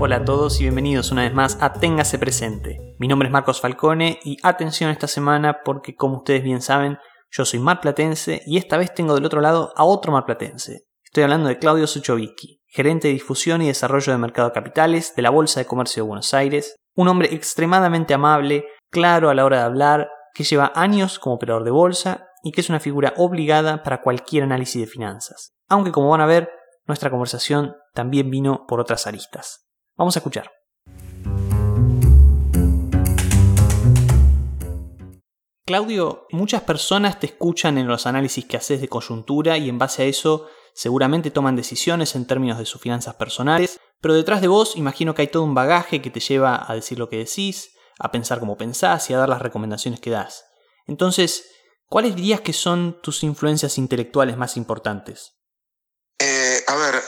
Hola a todos y bienvenidos una vez más a Téngase Presente. Mi nombre es Marcos Falcone y atención esta semana porque como ustedes bien saben, yo soy marplatense y esta vez tengo del otro lado a otro marplatense. Estoy hablando de Claudio Suchovicki, gerente de difusión y desarrollo de mercado de capitales de la Bolsa de Comercio de Buenos Aires, un hombre extremadamente amable, claro a la hora de hablar, que lleva años como operador de bolsa y que es una figura obligada para cualquier análisis de finanzas. Aunque como van a ver, nuestra conversación también vino por otras aristas. Vamos a escuchar. Claudio, muchas personas te escuchan en los análisis que haces de coyuntura y en base a eso seguramente toman decisiones en términos de sus finanzas personales, pero detrás de vos imagino que hay todo un bagaje que te lleva a decir lo que decís, a pensar como pensás y a dar las recomendaciones que das. Entonces, ¿cuáles dirías que son tus influencias intelectuales más importantes? Eh, a ver,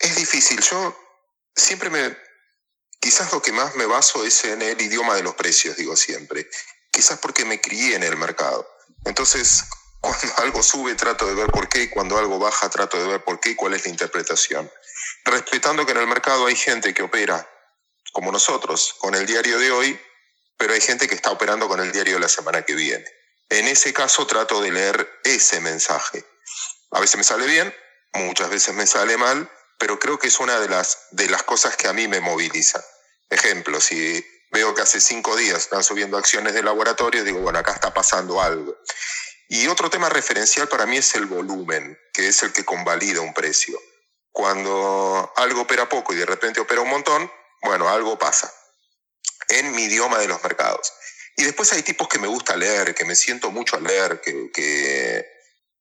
es difícil. Yo siempre me Quizás lo que más me baso es en el idioma de los precios, digo siempre. Quizás porque me crié en el mercado. Entonces, cuando algo sube trato de ver por qué y cuando algo baja trato de ver por qué y cuál es la interpretación. Respetando que en el mercado hay gente que opera como nosotros con el diario de hoy, pero hay gente que está operando con el diario de la semana que viene. En ese caso trato de leer ese mensaje. A veces me sale bien, muchas veces me sale mal, pero creo que es una de las, de las cosas que a mí me moviliza. Ejemplo, si veo que hace cinco días están subiendo acciones de laboratorio, digo, bueno, acá está pasando algo. Y otro tema referencial para mí es el volumen, que es el que convalida un precio. Cuando algo opera poco y de repente opera un montón, bueno, algo pasa. En mi idioma de los mercados. Y después hay tipos que me gusta leer, que me siento mucho a leer, que, que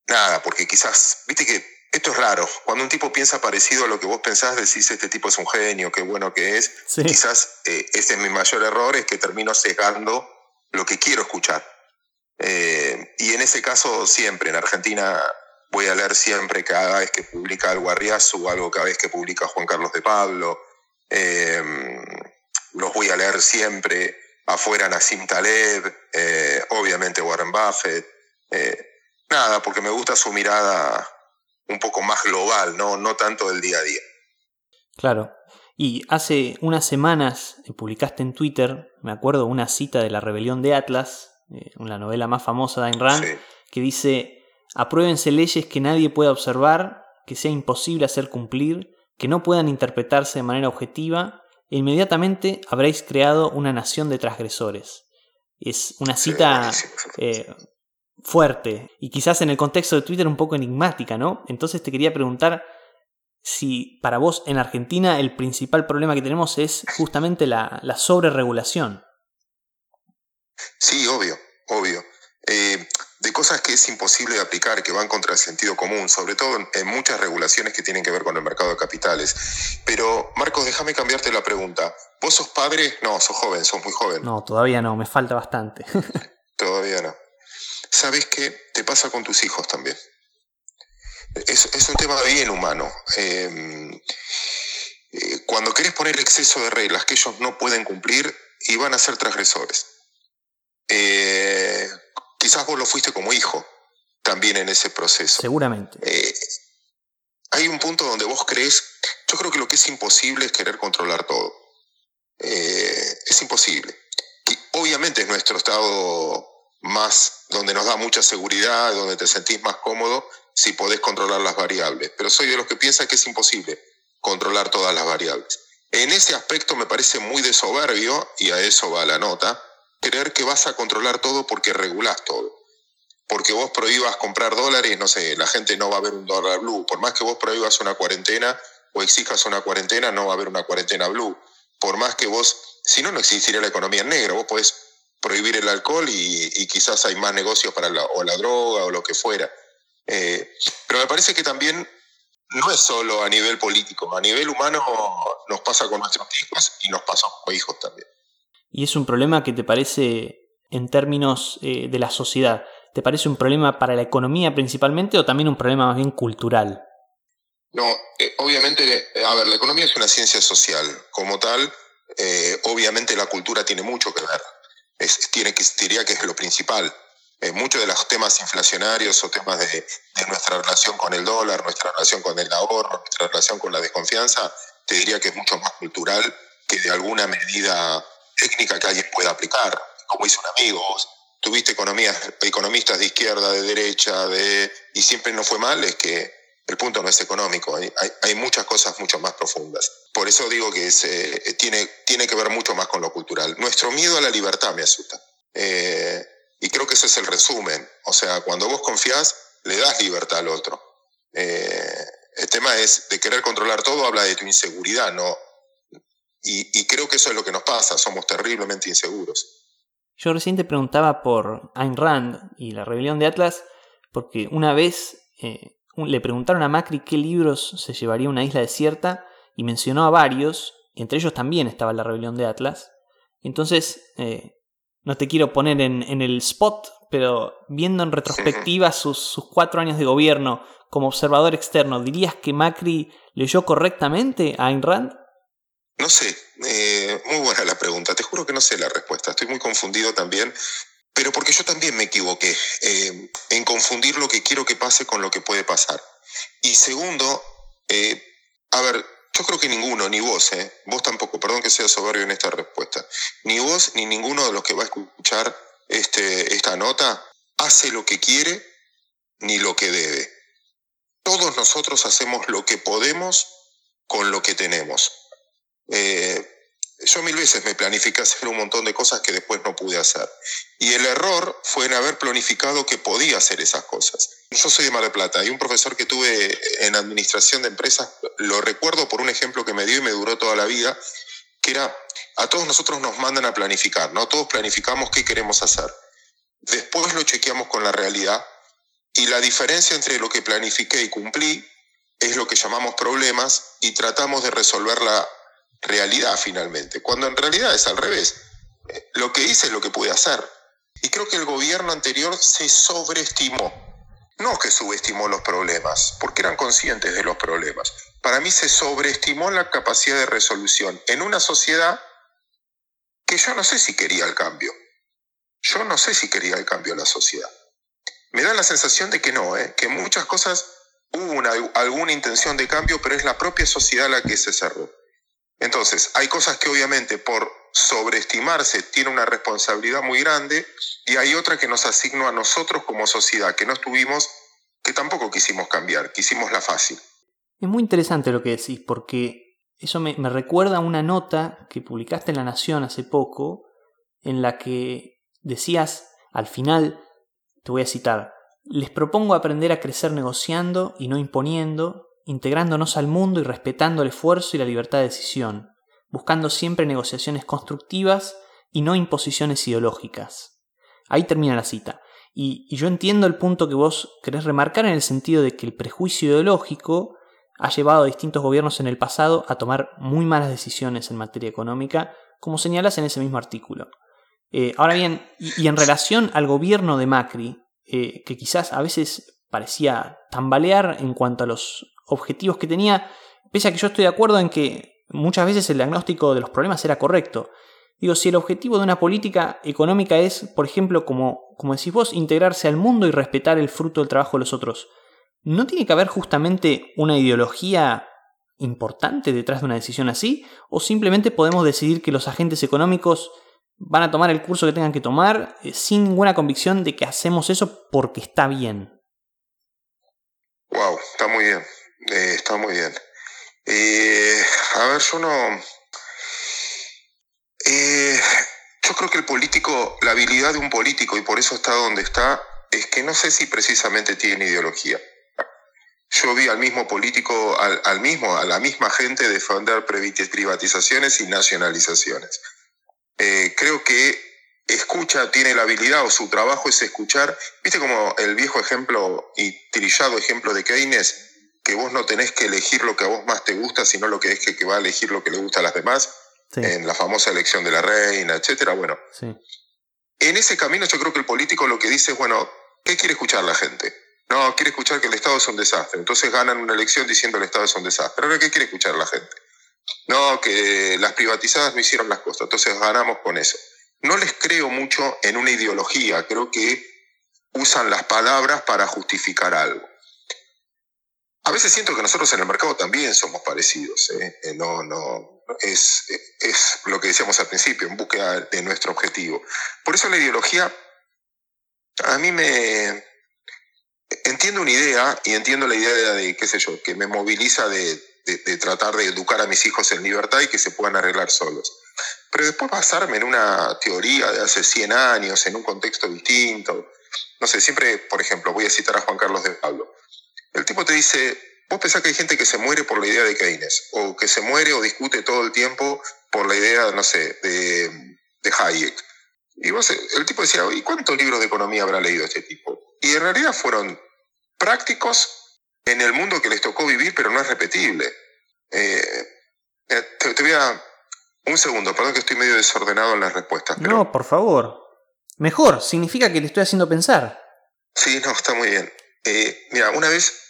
nada, porque quizás, viste que esto es raro. Cuando un tipo piensa parecido a lo que vos pensás, decís, este tipo es un genio, qué bueno que es. Quizás eh, ese es mi mayor error, es que termino cegando lo que quiero escuchar. Eh, y en ese caso, siempre, en Argentina, voy a leer siempre cada vez que publica algo Arriazu, algo cada vez que publica Juan Carlos de Pablo. Em, los voy a leer siempre. Afuera Nassim Taleb, eh, obviamente Warren Buffett. nada, porque me gusta su mirada un poco más global, no, no tanto del día a día. Claro. Y hace unas semanas eh, publicaste en Twitter, me acuerdo, una cita de La Rebelión de Atlas, eh, una novela más famosa de Ayn Rand, que dice, apruébense leyes que nadie pueda observar, que sea imposible hacer cumplir, que no puedan interpretarse de manera objetiva, e inmediatamente habréis creado una nación de transgresores. Es una cita fuerte y quizás en el contexto de Twitter un poco enigmática, ¿no? Entonces te quería preguntar si para vos en Argentina el principal problema que tenemos es justamente la, la sobreregulación. Sí, obvio, obvio. Eh, de cosas que es imposible de aplicar, que van contra el sentido común, sobre todo en muchas regulaciones que tienen que ver con el mercado de capitales. Pero, Marcos, déjame cambiarte la pregunta. ¿Vos sos padre? No, sos joven, sos muy joven. No, todavía no, me falta bastante. todavía no. ¿Sabes qué? Te pasa con tus hijos también. Es, un tema bien humano. Em, eh, cuando querés poner exceso de reglas que ellos no pueden cumplir, y van a ser transgresores. Eh, quizás vos lo fuiste como hijo también en ese proceso. Seguramente. Eh, hay un punto donde vos crees, yo creo que lo que es imposible es querer controlar todo. es imposible. obviamente es nuestro estado más, donde nos da mucha seguridad, donde te sentís más cómodo, si podés controlar las variables. Pero soy de los que piensan que es imposible controlar todas las variables. En ese aspecto me parece muy de soberbio, y a eso va la nota, creer que vas a controlar todo porque regulás todo. Porque vos prohíbas comprar dólares, no sé, la gente no va a ver un dólar blue. Por más que vos prohíbas una cuarentena o exijas una cuarentena, no va a haber una cuarentena blue. Por más que vos, si no, no existiría la economía en negro. Vos podés prohibir el alcohol y, quizás hay más negocios para la, o la droga o lo que fuera. Eh, pero me parece que también no es solo a nivel político, a nivel humano nos pasa con nuestros hijos y nos pasa con hijos también. Y es un problema que te parece en términos eh, de la sociedad, ¿te parece un problema para la economía principalmente o también un problema más bien cultural? No, eh, obviamente, a ver, la economía es una ciencia social. Como tal, obviamente la cultura tiene mucho que ver tiene que, diría que es lo principal. Eh, muchos de los temas inflacionarios o temas de, nuestra relación con el dólar, nuestra relación con el ahorro, nuestra relación con la desconfianza, te diría que es mucho más cultural que de alguna medida técnica que alguien pueda aplicar. Como dice un amigo, tuviste economías, economistas de izquierda, de derecha, de, y siempre no fue mal, es que el punto no es económico, hay, hay, muchas cosas mucho más profundas. Por eso digo que eh, tiene, que ver mucho más con lo cultural. Nuestro miedo a la libertad me asusta. Eh, y creo que ese es el resumen. O sea, cuando vos confías, le das libertad al otro. Eh, el tema es de querer controlar todo, habla de tu inseguridad, ¿no? Y, creo que eso es lo que nos pasa, somos terriblemente inseguros. Yo recién te preguntaba por Ayn Rand y la rebelión de Atlas, porque una vez le preguntaron a Macri qué libros se llevaría a una isla desierta y mencionó a varios, y entre ellos también estaba la rebelión de Atlas. Entonces, eh, no te quiero poner en, en, el spot, pero viendo en retrospectiva sus, sus cuatro años de gobierno como observador externo, ¿dirías que Macri leyó correctamente a Ayn Rand? No sé, eh, muy buena la pregunta. Te juro que no sé la respuesta. Estoy muy confundido también, pero porque yo también me equivoqué eh, en confundir lo que quiero que pase con lo que puede pasar. Y segundo, eh, a ver, yo creo que ninguno, ni vos, vos tampoco, perdón que sea soberbio en esta respuesta, ni vos ni ninguno de los que va a escuchar este, esta nota hace lo que quiere ni lo que debe. Todos nosotros hacemos lo que podemos con lo que tenemos. Eh, yo mil veces me planifiqué hacer un montón de cosas que después no pude hacer. Y el error fue en haber planificado que podía hacer esas cosas. Yo soy de Mar del Plata y un profesor que tuve en administración de empresas, lo recuerdo por un ejemplo que me dio y me duró toda la vida, que era, a todos nosotros nos mandan a planificar, ¿no? Todos planificamos qué queremos hacer. Después lo chequeamos con la realidad y la diferencia entre lo que planifiqué y cumplí es lo que llamamos problemas y tratamos de resolverla realidad finalmente, cuando en realidad es al revés. Lo que hice es lo que pude hacer. Y creo que el gobierno anterior se sobreestimó. No que subestimó los problemas, porque eran conscientes de los problemas. Para mí se sobreestimó la capacidad de resolución en una sociedad que yo no sé si quería el cambio. Yo no sé si quería el cambio la sociedad. Me da la sensación de que no, ¿eh? que muchas cosas hubo alguna intención de cambio, pero es la propia sociedad la que se cerró. Entonces, hay cosas que obviamente por sobreestimarse tiene una responsabilidad muy grande y hay otra que nos asignó a nosotros como sociedad, que no estuvimos, que tampoco quisimos cambiar, quisimos la fácil. Es muy interesante lo que decís, porque eso me, me recuerda a una nota que publicaste en La Nación hace poco, en la que decías al final, te voy a citar, les propongo aprender a crecer negociando y no imponiendo, integrándonos al mundo y respetando el esfuerzo y la libertad de decisión, buscando siempre negociaciones constructivas y no imposiciones ideológicas. Ahí termina la cita. Y, yo entiendo el punto que vos querés remarcar en el sentido de que el prejuicio ideológico ha llevado a distintos gobiernos en el pasado a tomar muy malas decisiones en materia económica, como señalas en ese mismo artículo. Eh, ahora bien, y, en relación al gobierno de Macri, eh, que quizás a veces parecía tambalear en cuanto a los objetivos que tenía, pese a que yo estoy de acuerdo en que muchas veces el diagnóstico de los problemas era correcto. Digo, si el objetivo de una política económica es, por ejemplo, como, como decís vos, integrarse al mundo y respetar el fruto del trabajo de los otros, ¿no tiene que haber justamente una ideología importante detrás de una decisión así? ¿O simplemente podemos decidir que los agentes económicos van a tomar el curso que tengan que tomar eh, sin ninguna convicción de que hacemos eso porque está bien? Wow, está muy bien. Eh, está muy bien. Eh, a ver, yo no... Eh, yo creo que el político, la habilidad de un político, y por eso está donde está, es que no sé si precisamente tiene ideología. Yo vi al mismo político, al, mismo, a la misma gente defender privatizaciones y nacionalizaciones. creo que escucha, tiene la habilidad o su trabajo es escuchar. ¿Viste como el viejo ejemplo y trillado ejemplo de Keynes? Que vos no tenés que elegir lo que a vos más te gusta, sino lo que es que, va a elegir lo que le gusta a las demás, en la famosa elección de la reina, etcétera. Bueno, en ese camino yo creo que el político lo que dice es, bueno, ¿qué quiere escuchar la gente? No, quiere escuchar que el Estado es un desastre. Entonces ganan una elección diciendo el Estado es un desastre. Ahora, ¿qué quiere escuchar la gente? No, que las privatizadas no hicieron las cosas. Entonces ganamos con eso. No les creo mucho en una ideología. Creo que usan las palabras para justificar algo. A veces siento que nosotros en el mercado también somos parecidos. ¿eh? Eh, no, no, es, es lo que decíamos al principio, en búsqueda de nuestro objetivo. Por eso la ideología a mí me... Entiendo una idea y entiendo la idea de, qué sé yo, que me moviliza de, de, tratar de educar a mis hijos en libertad y que se puedan arreglar solos. Pero después basarme en una teoría de hace 100 años, en un contexto distinto, no sé, siempre, por ejemplo, voy a citar a Juan Carlos de Pablo. El tipo te dice, vos pensás que hay gente que se muere por la idea de Keynes, o que se muere o discute todo el tiempo por la idea, no sé, de, de Hayek. Y vos, el tipo decía, ¿y cuántos libros de economía habrá leído este tipo? Y en realidad fueron prácticos en el mundo que les tocó vivir, pero no es repetible. Eh, eh, te, voy a... Un segundo, perdón que estoy medio desordenado en las respuestas. No, por favor. Mejor, significa que le estoy haciendo pensar. Sí, no, está muy bien. Eh, mira, una vez,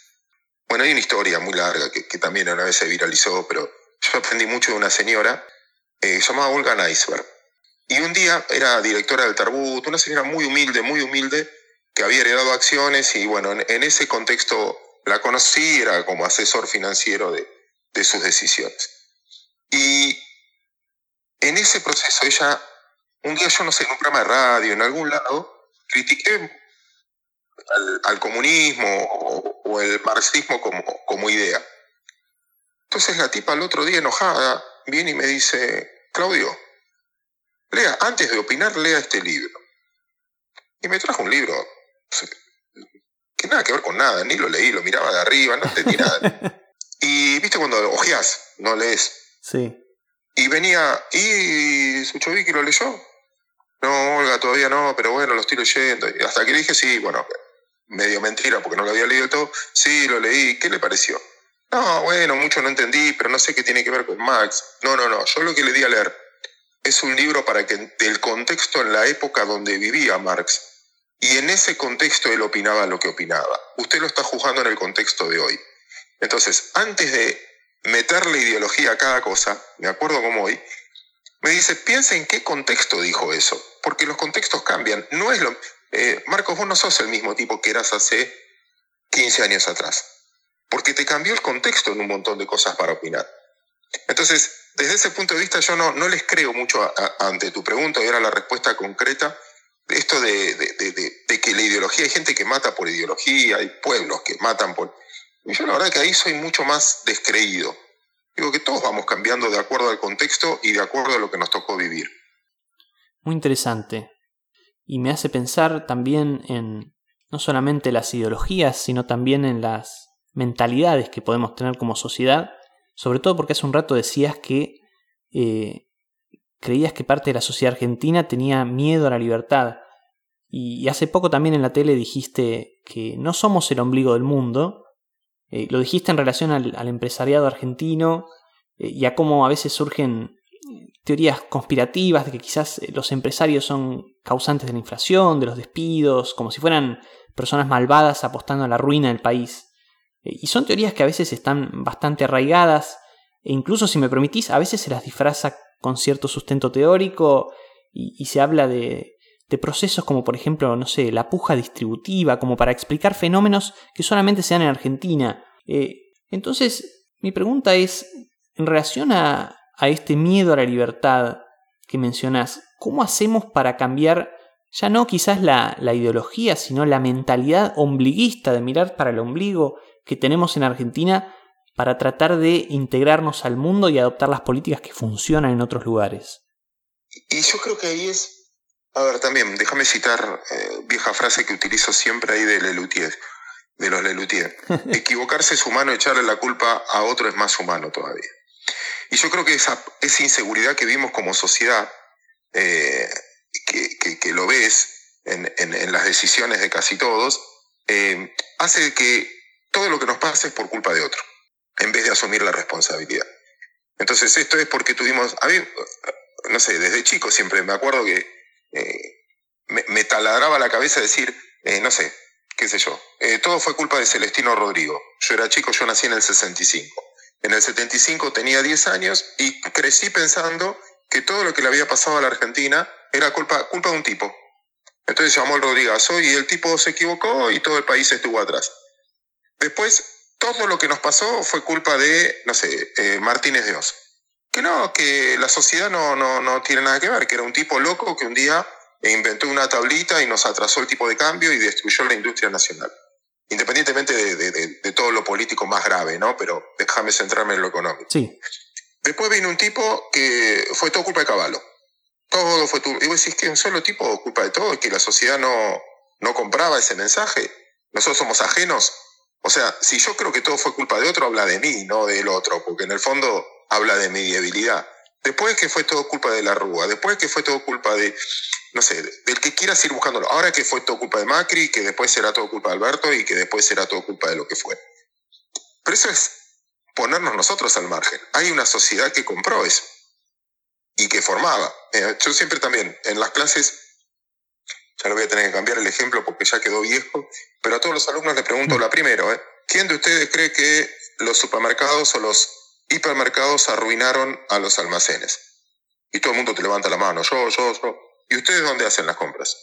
bueno, hay una historia muy larga que, también una vez se viralizó, pero yo aprendí mucho de una señora eh, llamada Olga Neisberg. Y un día era directora del Tarbut, una señora muy humilde, muy humilde, que había heredado acciones y bueno, en, ese contexto la conocí, era como asesor financiero de, de sus decisiones. Y en ese proceso ella, un día yo no sé, en un programa de radio, en algún lado, critiqué al, comunismo o, el marxismo como, como idea. Entonces la tipa el otro día enojada viene y me dice, Claudio, lea, antes de opinar, lea este libro. Y me trajo un libro que nada que ver con nada, ni lo leí, lo miraba de arriba, no entendí nada. y viste cuando ojeás, no lees. Sí. Y venía, ¿y Suchoviki lo leyó? No, Olga, todavía no, pero bueno, lo estoy leyendo. Y hasta que le dije, sí, bueno, medio mentira porque no lo había leído todo. Sí, lo leí. ¿Qué le pareció? No, bueno, mucho no entendí, pero no sé qué tiene que ver con Max. No, no, no. Yo lo que le di a leer es un libro para que del contexto en la época donde vivía Marx. Y en ese contexto él opinaba lo que opinaba. Usted lo está juzgando en el contexto de hoy. Entonces, antes de meterle ideología a cada cosa, me acuerdo como hoy, me dice, piensa en qué contexto dijo eso, porque los contextos cambian. No es lo, eh, Marcos, vos no sos el mismo tipo que eras hace 15 años atrás, porque te cambió el contexto en un montón de cosas para opinar. Entonces, desde ese punto de vista yo no, no les creo mucho ante tu pregunta, y era la respuesta concreta, esto de, de, que la ideología, hay gente que mata por ideología, hay pueblos que matan por... Yo la verdad que ahí soy mucho más descreído. Digo que todos vamos cambiando de acuerdo al contexto y de acuerdo a lo que nos tocó vivir. Muy interesante y me hace pensar también en no solamente las ideologías, sino también en las mentalidades que podemos tener como sociedad, sobre todo porque hace un rato decías que eh, creías que parte de la sociedad argentina tenía miedo a la libertad. Y, hace poco también en la tele dijiste que no somos el ombligo del mundo. Eh, lo dijiste en relación al, empresariado argentino eh, y a cómo a veces surgen teorías conspirativas de que quizás los empresarios son causantes de la inflación, de los despidos, como si fueran personas malvadas apostando a la ruina del país. Eh, y son teorías que a veces están bastante arraigadas, e incluso si me permitís, a veces se las disfraza con cierto sustento teórico y, se habla de, procesos como por ejemplo, no sé, la puja distributiva, como para explicar fenómenos que solamente se dan en Argentina. Eh, entonces, mi pregunta es, en relación a, a este miedo a la libertad que mencionás, ¿cómo hacemos para cambiar ya no quizás la, ideología, sino la mentalidad ombliguista de mirar para el ombligo que tenemos en Argentina para tratar de integrarnos al mundo y adoptar las políticas que funcionan en otros lugares? Y yo creo que ahí es, a ver, también, déjame citar eh, vieja frase que utilizo siempre ahí de Lelutier, de los Lelutier. Equivocarse es humano, echarle la culpa a otro es más humano todavía. Y yo creo que esa, esa inseguridad que vimos como sociedad, eh, que, lo ves en, las decisiones de casi todos, eh, hace que todo lo que nos pase es por culpa de otro, en vez de asumir la responsabilidad. Entonces esto es porque tuvimos, a mí, no sé, desde chico siempre me acuerdo que eh, me, taladraba la cabeza decir, no sé, qué sé yo, todo fue culpa de Celestino Rodrigo. Yo era chico, yo nací en el 65. En el 75 tenía 10 años y crecí pensando que todo lo que le había pasado a la Argentina era culpa, culpa de un tipo. Entonces llamó el Rodrigazo y el tipo se equivocó y todo el país estuvo atrás. Después, todo lo que nos pasó fue culpa de, no sé, eh, Martínez de Oz. Que no, que la sociedad no, no, no tiene nada que ver, que era un tipo loco que un día inventó una tablita y nos atrasó el tipo de cambio y destruyó la industria nacional. Independientemente de, de, todo lo político más grave, ¿no? Pero déjame centrarme en lo económico. Sí. Después vino un tipo que fue todo culpa de Caballo. Todo fue tu. Y vos decís que un solo tipo culpa de todo, que la sociedad no, no compraba ese mensaje. Nosotros somos ajenos. O sea, si yo creo que todo fue culpa de otro, habla de mí, no del otro, porque en el fondo habla de mi debilidad. Después que fue todo culpa de la Rúa, después que fue todo culpa de, no sé, del que quieras ir buscándolo. Ahora que fue todo culpa de Macri, que después será todo culpa de Alberto y que después será todo culpa de lo que fue. Pero eso es ponernos nosotros al margen. Hay una sociedad que compró eso y que formaba. Eh, yo siempre también, en las clases, ya lo voy a tener que cambiar el ejemplo porque ya quedó viejo, pero a todos los alumnos les pregunto la primero, ¿eh? ¿quién de ustedes cree que los supermercados o los hipermercados arruinaron a los almacenes. Y todo el mundo te levanta la mano, yo, yo, yo. ¿Y ustedes dónde hacen las compras?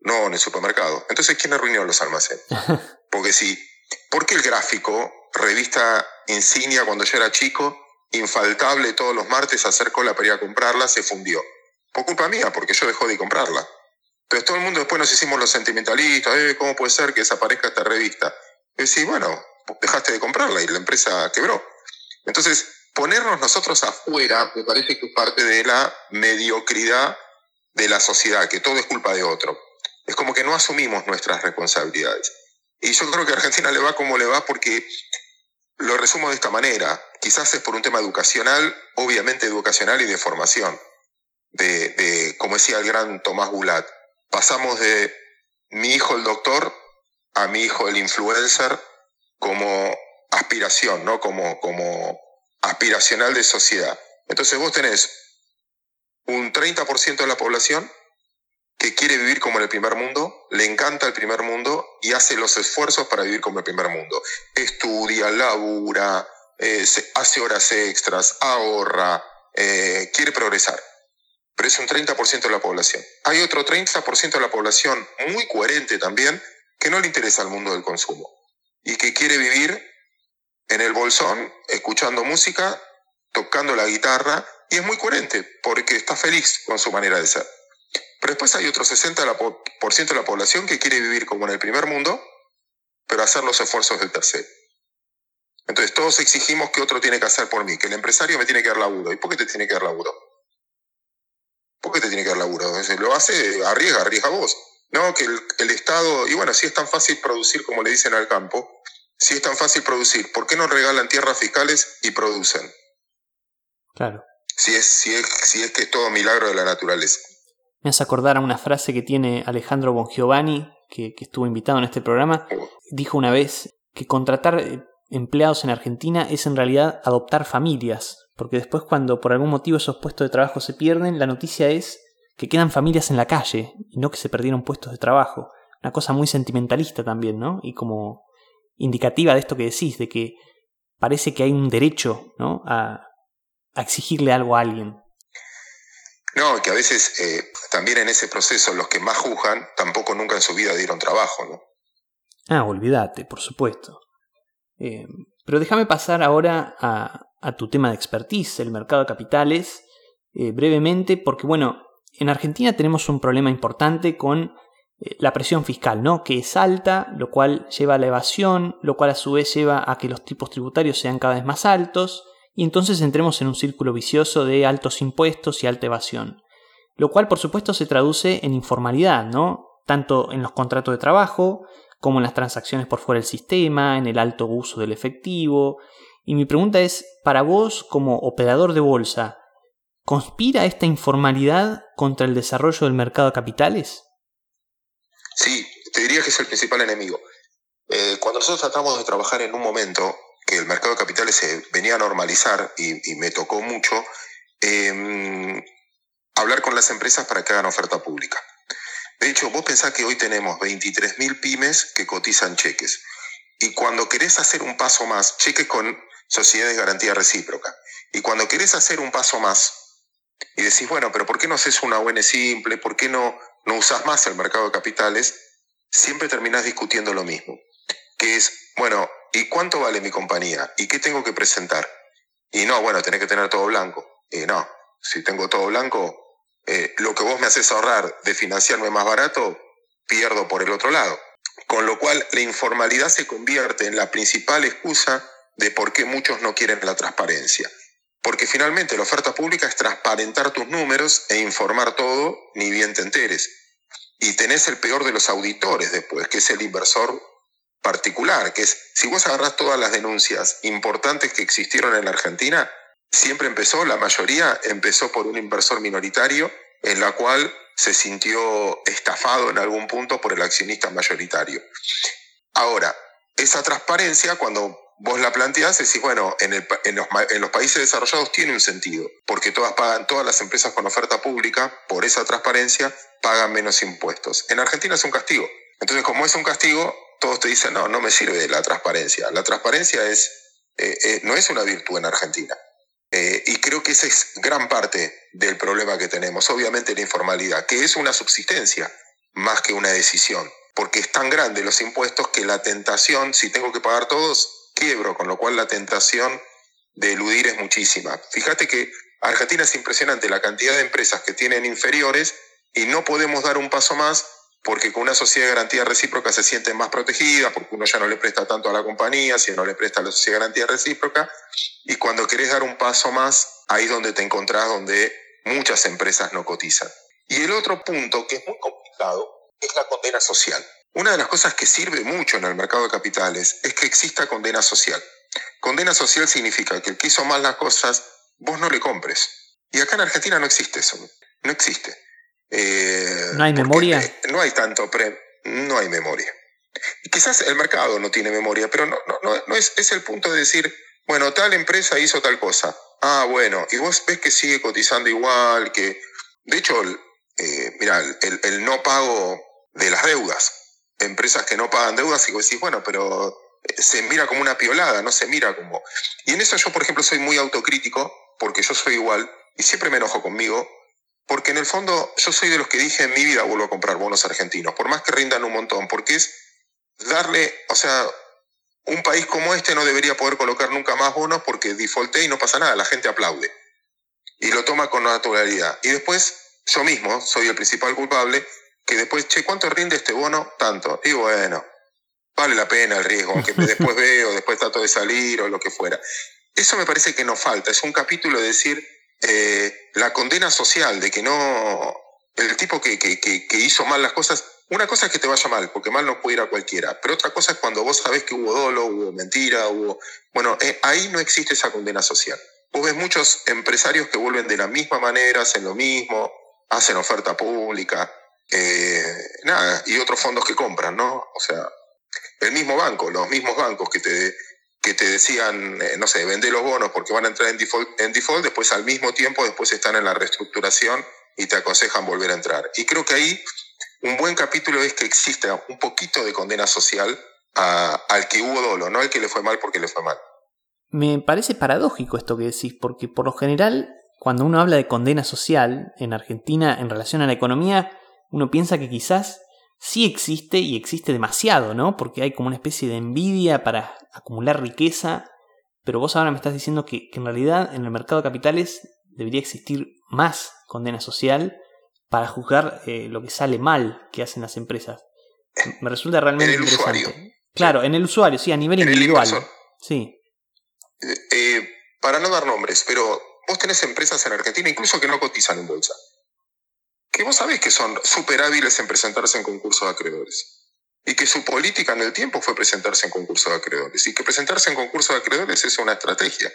No, en el supermercado. Entonces, ¿quién arruinó los almacenes? Porque sí, porque el gráfico, revista insignia cuando yo era chico, infaltable todos los martes hacer cola para ir a comprarla, se fundió. Por culpa mía, porque yo dejó de comprarla. Pero todo el mundo después nos hicimos los sentimentalistas, eh, ¿cómo puede ser que desaparezca esta revista? Y decís, bueno, dejaste de comprarla y la empresa quebró. Entonces, ponernos nosotros afuera me parece que es parte de la mediocridad de la sociedad, que todo es culpa de otro. Es como que no asumimos nuestras responsabilidades. Y yo creo que a Argentina le va como le va porque lo resumo de esta manera. Quizás es por un tema educacional, obviamente educacional y de formación. De, de como decía el gran Tomás Bulat, pasamos de mi hijo el doctor a mi hijo el influencer como aspiración, ¿no? Como, como aspiracional de sociedad. Entonces vos tenés un 30% de la población que quiere vivir como en el primer mundo, le encanta el primer mundo y hace los esfuerzos para vivir como el primer mundo. Estudia, labura, eh, hace horas extras, ahorra, eh, quiere progresar. Pero es un 30% de la población. Hay otro 30% de la población muy coherente también que no le interesa el mundo del consumo y que quiere vivir en el bolsón, escuchando música, tocando la guitarra, y es muy coherente, porque está feliz con su manera de ser. Pero después hay otro 60% de la población que quiere vivir como en el primer mundo, pero hacer los esfuerzos del tercero. Entonces todos exigimos que otro tiene que hacer por mí, que el empresario me tiene que dar laburo. ¿Y por qué te tiene que dar laburo? ¿Por qué te tiene que dar laburo? Lo hace, arriesga, arriesga vos. No, que el, el Estado, y bueno, si es tan fácil producir como le dicen al campo, si es tan fácil producir, ¿por qué no regalan tierras fiscales y producen? Claro. Si es, si es, si es que es todo milagro de la naturaleza. Me hace acordar a una frase que tiene Alejandro Bongiovanni, que, que estuvo invitado en este programa. Dijo una vez que contratar eh, empleados en Argentina es en realidad adoptar familias, porque después cuando por algún motivo esos puestos de trabajo se pierden, la noticia es que quedan familias en la calle y no que se perdieron puestos de trabajo. Una cosa muy sentimentalista también, ¿no? Y como indicativa de esto que decís, de que parece que hay un derecho ¿no? a, exigirle algo a alguien. No, que a veces eh, también en ese proceso los que más juzgan tampoco nunca en su vida dieron trabajo, ¿no? Ah, olvídate, por supuesto. Eh, pero déjame pasar ahora a, a, tu tema de expertise, el mercado de capitales, eh, brevemente, porque bueno, en Argentina tenemos un problema importante con la presión fiscal, ¿no? Que es alta, lo cual lleva a la evasión, lo cual a su vez lleva a que los tipos tributarios sean cada vez más altos, y entonces entremos en un círculo vicioso de altos impuestos y alta evasión. Lo cual, por supuesto, se traduce en informalidad, ¿no? Tanto en los contratos de trabajo, como en las transacciones por fuera del sistema, en el alto uso del efectivo. Y mi pregunta es, para vos, como operador de bolsa, ¿conspira esta informalidad contra el desarrollo del mercado de capitales? Sí, te diría que es el principal enemigo. Eh, cuando nosotros tratamos de trabajar en un momento que el mercado de capitales se venía a normalizar y, me tocó mucho, em, hablar con las empresas para que hagan oferta pública. De hecho, vos pensás que hoy tenemos 23.000 pymes que cotizan cheques. Y cuando querés hacer un paso más, cheques con sociedades de garantía recíproca. Y cuando querés hacer un paso más, y decís, bueno, pero ¿por qué no haces una UN simple? ¿Por qué no no usas más el mercado de capitales, siempre terminás discutiendo lo mismo, que es, bueno, ¿y cuánto vale mi compañía? ¿Y qué tengo que presentar? Y no, bueno, tenés que tener todo blanco. Y no, si tengo todo blanco, eh, lo que vos me haces ahorrar de financiarme más barato, pierdo por el otro lado. Con lo cual, la informalidad se convierte en la principal excusa de por qué muchos no quieren la transparencia. Porque finalmente la oferta pública es transparentar tus números e informar todo, ni bien te enteres. Y tenés el peor de los auditores después, que es el inversor particular, que es, si vos agarrás todas las denuncias importantes que existieron en la Argentina, siempre empezó, la mayoría empezó por un inversor minoritario, en la cual se sintió estafado en algún punto por el accionista mayoritario. Ahora, esa transparencia, cuando vos la planteás, decís, bueno, en, el, en, los, en, los, países desarrollados tiene un sentido, porque todas pagan, todas las empresas con oferta pública, por esa transparencia, pagan menos impuestos. En Argentina es un castigo. Entonces, como es un castigo, todos te dicen, no, no me sirve la transparencia. La transparencia es, eh, eh, no es una virtud en Argentina. Eh, y creo que esa es gran parte del problema que tenemos. Obviamente la informalidad, que es una subsistencia más que una decisión, porque es tan grande los impuestos que la tentación, si tengo que pagar todos, quiebro, con lo cual la tentación de eludir es muchísima. Fíjate que Argentina es impresionante la cantidad de empresas que tienen inferiores y no podemos dar un paso más porque con una sociedad de garantía recíproca se siente más protegida, porque uno ya no le presta tanto a la compañía, si no le presta a la sociedad de garantía recíproca, y cuando querés dar un paso más, ahí es donde te encontrás, donde muchas empresas no cotizan. Y el otro punto, que es muy complicado, es la condena social. Una de las cosas que sirve mucho en el mercado de capitales es que exista condena social. Condena social significa que el que hizo mal las cosas, vos no le compres. Y acá en Argentina no existe eso. No existe. Eh, ¿No hay memoria? no hay tanto pre, no hay memoria. quizás el mercado no tiene memoria, pero no, no, no, es, es el punto de decir, bueno, tal empresa hizo tal cosa. Ah, bueno, y vos ves que sigue cotizando igual, que... De hecho, eh, mira, el, el, no pago de las deudas, empresas que no pagan deudas, y vos decís, bueno, pero eh, se mira como una piolada, no se mira como... Y en eso yo, por ejemplo, soy muy autocrítico, porque yo soy igual, y siempre me enojo conmigo, porque en el fondo yo soy de los que dije en mi vida vuelvo a comprar bonos argentinos, por más que rindan un montón, porque es darle, o sea, un país como este no debería poder colocar nunca más bonos porque defaulté y no pasa nada, la gente aplaude y lo toma con naturalidad. Y después yo mismo soy el principal culpable, que después, che, ¿cuánto rinde este bono? Tanto. Y bueno, vale la pena el riesgo, aunque después veo, después trato de salir o lo que fuera. Eso me parece que nos falta, es un capítulo de decir, eh, la condena social de que no, el tipo que, que, que, hizo mal las cosas, una cosa es que te vaya mal, porque mal no puede ir a cualquiera, pero otra cosa es cuando vos sabés que hubo dolo, hubo mentira, hubo... Bueno, eh, ahí no existe esa condena social. Vos ves muchos empresarios que vuelven de la misma manera, hacen lo mismo, hacen oferta pública, eh, nada, y otros fondos que compran, ¿no? O sea, el mismo banco, los mismos bancos que te que te decían, eh, no sé, vende los bonos porque van a entrar en default, en default, después al mismo tiempo, después están en la reestructuración y te aconsejan volver a entrar. Y creo que ahí un buen capítulo es que exista un poquito de condena social al que hubo dolo, no al que le fue mal porque le fue mal. Me parece paradójico esto que decís, porque por lo general, cuando uno habla de condena social en Argentina en relación a la economía, uno piensa que quizás sí existe y existe demasiado, ¿no? Porque hay como una especie de envidia para acumular riqueza, pero vos ahora me estás diciendo que, en realidad en el mercado de capitales debería existir más condena social para juzgar eh, lo que sale mal que hacen las empresas. Me resulta realmente en el interesante. Usuario. Claro, en el usuario, sí, a nivel individual. Sí. Eh, eh, para no dar nombres, pero vos tenés empresas en Argentina incluso que no cotizan en bolsa que vos sabés que son súper hábiles en presentarse en concursos de acreedores. Y que su política en el tiempo fue presentarse en concursos de acreedores. Y que presentarse en concursos de acreedores es una estrategia.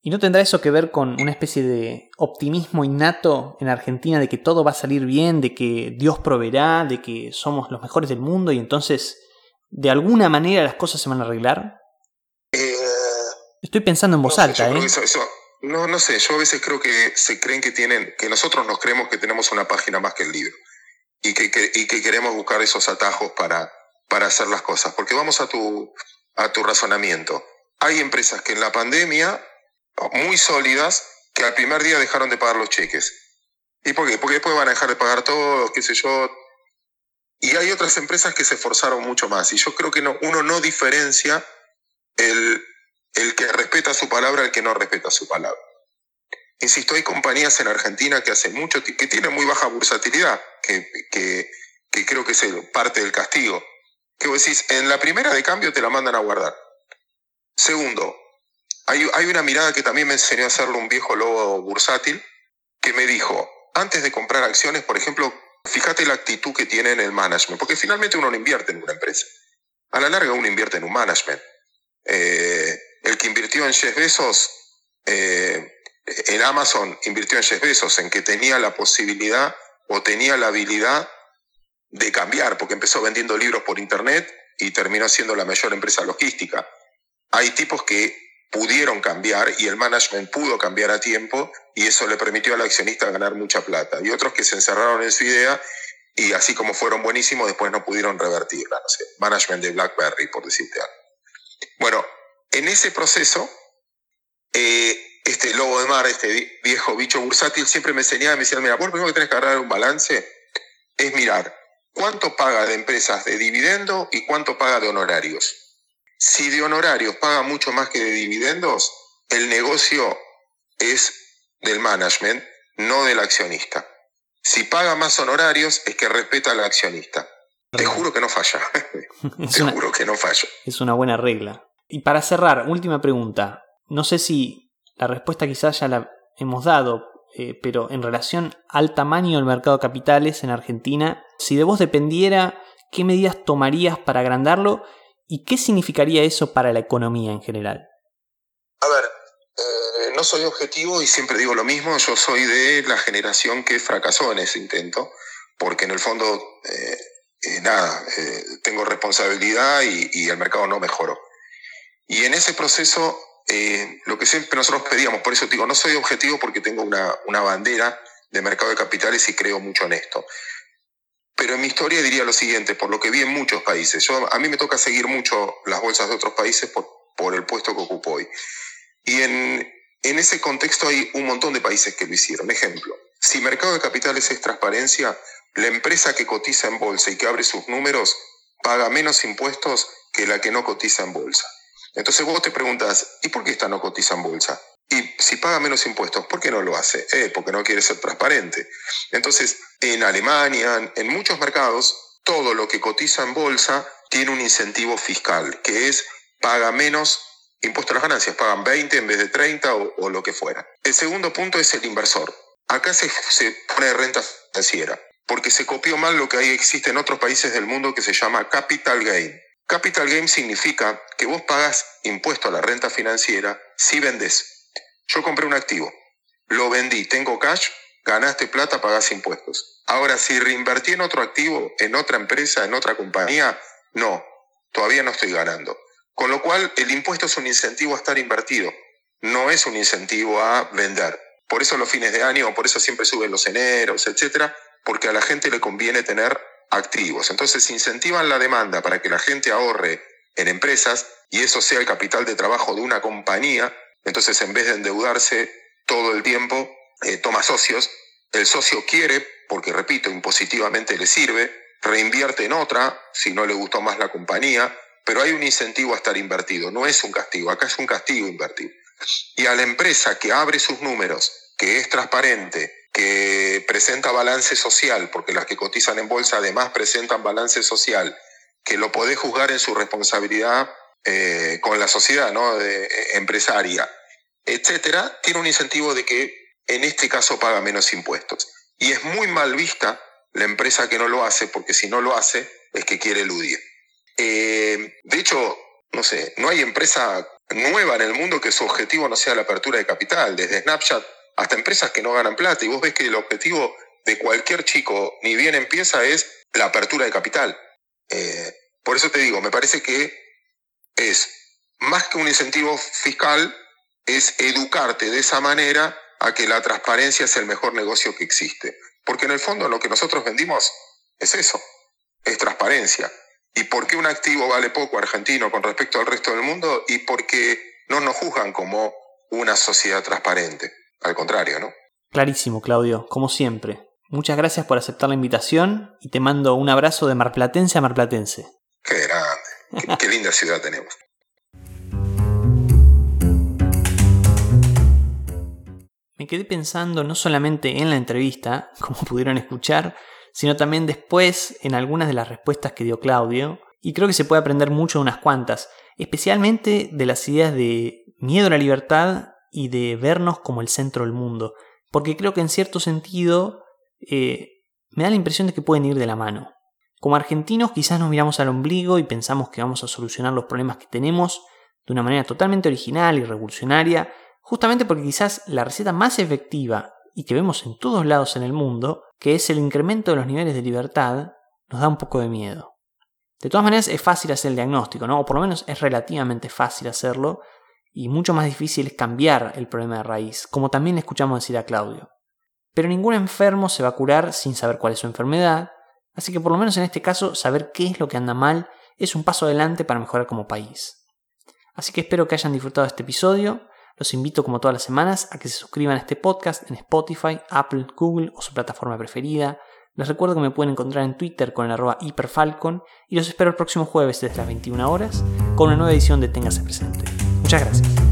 ¿Y no tendrá eso que ver con una especie de optimismo innato en Argentina de que todo va a salir bien, de que Dios proveerá, de que somos los mejores del mundo y entonces de alguna manera las cosas se van a arreglar? Eh, Estoy pensando en voz alta, ¿eh? No, no sé, yo a veces creo que se creen que tienen, que nosotros nos creemos que tenemos una página más que el libro y que, y que queremos buscar esos atajos para, para hacer las cosas. Porque vamos a tu, a tu razonamiento. Hay empresas que en la pandemia, muy sólidas, que al primer día dejaron de pagar los cheques. ¿Y por qué? Porque después van a dejar de pagar todo, qué sé yo. Y hay otras empresas que se esforzaron mucho más. Y yo creo que no, uno no diferencia el, el que respeta su palabra, el que no respeta su palabra. Insisto, hay compañías en Argentina que hacen mucho, que tienen muy baja bursatilidad, que, que, que creo que es parte del castigo. Que vos decís, en la primera de cambio te la mandan a guardar. Segundo, hay, hay una mirada que también me enseñó a hacerlo un viejo lobo bursátil, que me dijo, antes de comprar acciones, por ejemplo, fíjate la actitud que tiene en el management, porque finalmente uno no invierte en una empresa. A la larga uno invierte en un management. Eh, que invirtió en Jeff Bezos, eh, en Amazon invirtió en Jeff Bezos, en que tenía la posibilidad o tenía la habilidad de cambiar, porque empezó vendiendo libros por internet y terminó siendo la mayor empresa logística. Hay tipos que pudieron cambiar y el management pudo cambiar a tiempo y eso le permitió al accionista ganar mucha plata. Y otros que se encerraron en su idea y así como fueron buenísimos, después no pudieron revertirla. Management de BlackBerry, por decirte algo. Bueno, en ese proceso, eh, este lobo de mar, este viejo bicho bursátil, siempre me enseñaba, me decía, mira, vos primero que tenés que agarrar un balance es mirar cuánto paga de empresas de dividendo y cuánto paga de honorarios. Si de honorarios paga mucho más que de dividendos, el negocio es del management, no del accionista. Si paga más honorarios, es que respeta al accionista. Te juro que no falla. Te juro que no falla. Es una buena regla. Y para cerrar, última pregunta. No sé si la respuesta quizás ya la hemos dado, eh, pero en relación al tamaño del mercado de capitales en Argentina, si de vos dependiera, ¿qué medidas tomarías para agrandarlo y qué significaría eso para la economía en general? A ver, eh, no soy objetivo y siempre digo lo mismo, yo soy de la generación que fracasó en ese intento, porque en el fondo, eh, nada, tengo responsabilidad y el mercado no mejoró. Y en ese proceso, eh, lo que siempre nosotros pedíamos, por eso digo, no soy objetivo porque tengo una, una bandera de mercado de capitales y creo mucho en esto. Pero en mi historia diría lo siguiente, por lo que vi en muchos países. Yo, a mí me toca seguir mucho las bolsas de otros países por, por el puesto que ocupo hoy. Y en, en ese contexto hay un montón de países que lo hicieron. Ejemplo, si mercado de capitales es transparencia, la empresa que cotiza en bolsa y que abre sus números paga menos impuestos que la que no cotiza en bolsa. Entonces vos te preguntas, ¿y por qué esta no cotiza en bolsa? Y si paga menos impuestos, ¿por qué no lo hace? Eh, porque no quiere ser transparente. Entonces, en Alemania, en muchos mercados, todo lo que cotiza en bolsa tiene un incentivo fiscal, que es paga menos impuestos a las ganancias, pagan 20 en vez de 30 o, lo que fuera. El segundo punto es el inversor. Acá se, se pone renta financiera, porque se copió mal lo que ahí existe en otros países del mundo que se llama capital gain. Capital gain significa que vos pagas impuesto a la renta financiera si vendes. Yo compré un activo, lo vendí, tengo cash, ganaste plata, pagas impuestos. Ahora, si reinvertí en otro activo, en otra empresa, en otra compañía, no, todavía no estoy ganando. Con lo cual, el impuesto es un incentivo a estar invertido, no es un incentivo a vender. Por eso los fines de año, por eso siempre suben los eneros, etcétera, porque a la gente le conviene tener activos. Entonces incentivan la demanda para que la gente ahorre en empresas y eso sea el capital de trabajo de una compañía. Entonces en vez de endeudarse todo el tiempo, eh, toma socios. El socio quiere, porque repito, impositivamente le sirve, reinvierte en otra si no le gustó más la compañía, pero hay un incentivo a estar invertido, no es un castigo, acá es un castigo invertir. Y a la empresa que abre sus números, que es transparente, que presenta balance social, porque las que cotizan en bolsa además presentan balance social, que lo podés juzgar en su responsabilidad eh, con la sociedad ¿no? Eh, empresaria, etcétera, tiene un incentivo de que en este caso paga menos impuestos. Y es muy mal vista la empresa que no lo hace, porque si no lo hace es que quiere eludir. Eh, de hecho, no sé, no hay empresa nueva en el mundo que su objetivo no sea la apertura de capital. Desde Snapchat hasta empresas que no ganan plata. Y vos ves que el objetivo de cualquier chico, ni bien empieza, es la apertura de capital. Eh, por eso te digo, me parece que es más que un incentivo fiscal, es educarte de esa manera a que la transparencia es el mejor negocio que existe. Porque en el fondo lo que nosotros vendimos es eso, es transparencia. ¿Y por qué un activo vale poco argentino con respecto al resto del mundo? Y porque no nos juzgan como una sociedad transparente al contrario, ¿no? Clarísimo, Claudio, como siempre. Muchas gracias por aceptar la invitación y te mando un abrazo de marplatense a marplatense. Qué grande, qué, qué linda ciudad tenemos. Me quedé pensando no solamente en la entrevista, como pudieron escuchar, sino también después en algunas de las respuestas que dio Claudio, y creo que se puede aprender mucho de unas cuantas, especialmente de las ideas de miedo a la libertad y de vernos como el centro del mundo, porque creo que en cierto sentido eh, me da la impresión de que pueden ir de la mano. Como argentinos quizás nos miramos al ombligo y pensamos que vamos a solucionar los problemas que tenemos de una manera totalmente original y revolucionaria, justamente porque quizás la receta más efectiva y que vemos en todos lados en el mundo, que es el incremento de los niveles de libertad, nos da un poco de miedo. De todas maneras es fácil hacer el diagnóstico, ¿no? O por lo menos es relativamente fácil hacerlo y mucho más difícil es cambiar el problema de raíz, como también le escuchamos decir a Claudio. Pero ningún enfermo se va a curar sin saber cuál es su enfermedad, así que por lo menos en este caso saber qué es lo que anda mal es un paso adelante para mejorar como país. Así que espero que hayan disfrutado de este episodio. Los invito como todas las semanas a que se suscriban a este podcast en Spotify, Apple, Google o su plataforma preferida. Les recuerdo que me pueden encontrar en Twitter con el arroba hiperfalcon y los espero el próximo jueves desde las 21 horas con una nueva edición de Téngase Presente. Muchas gracias.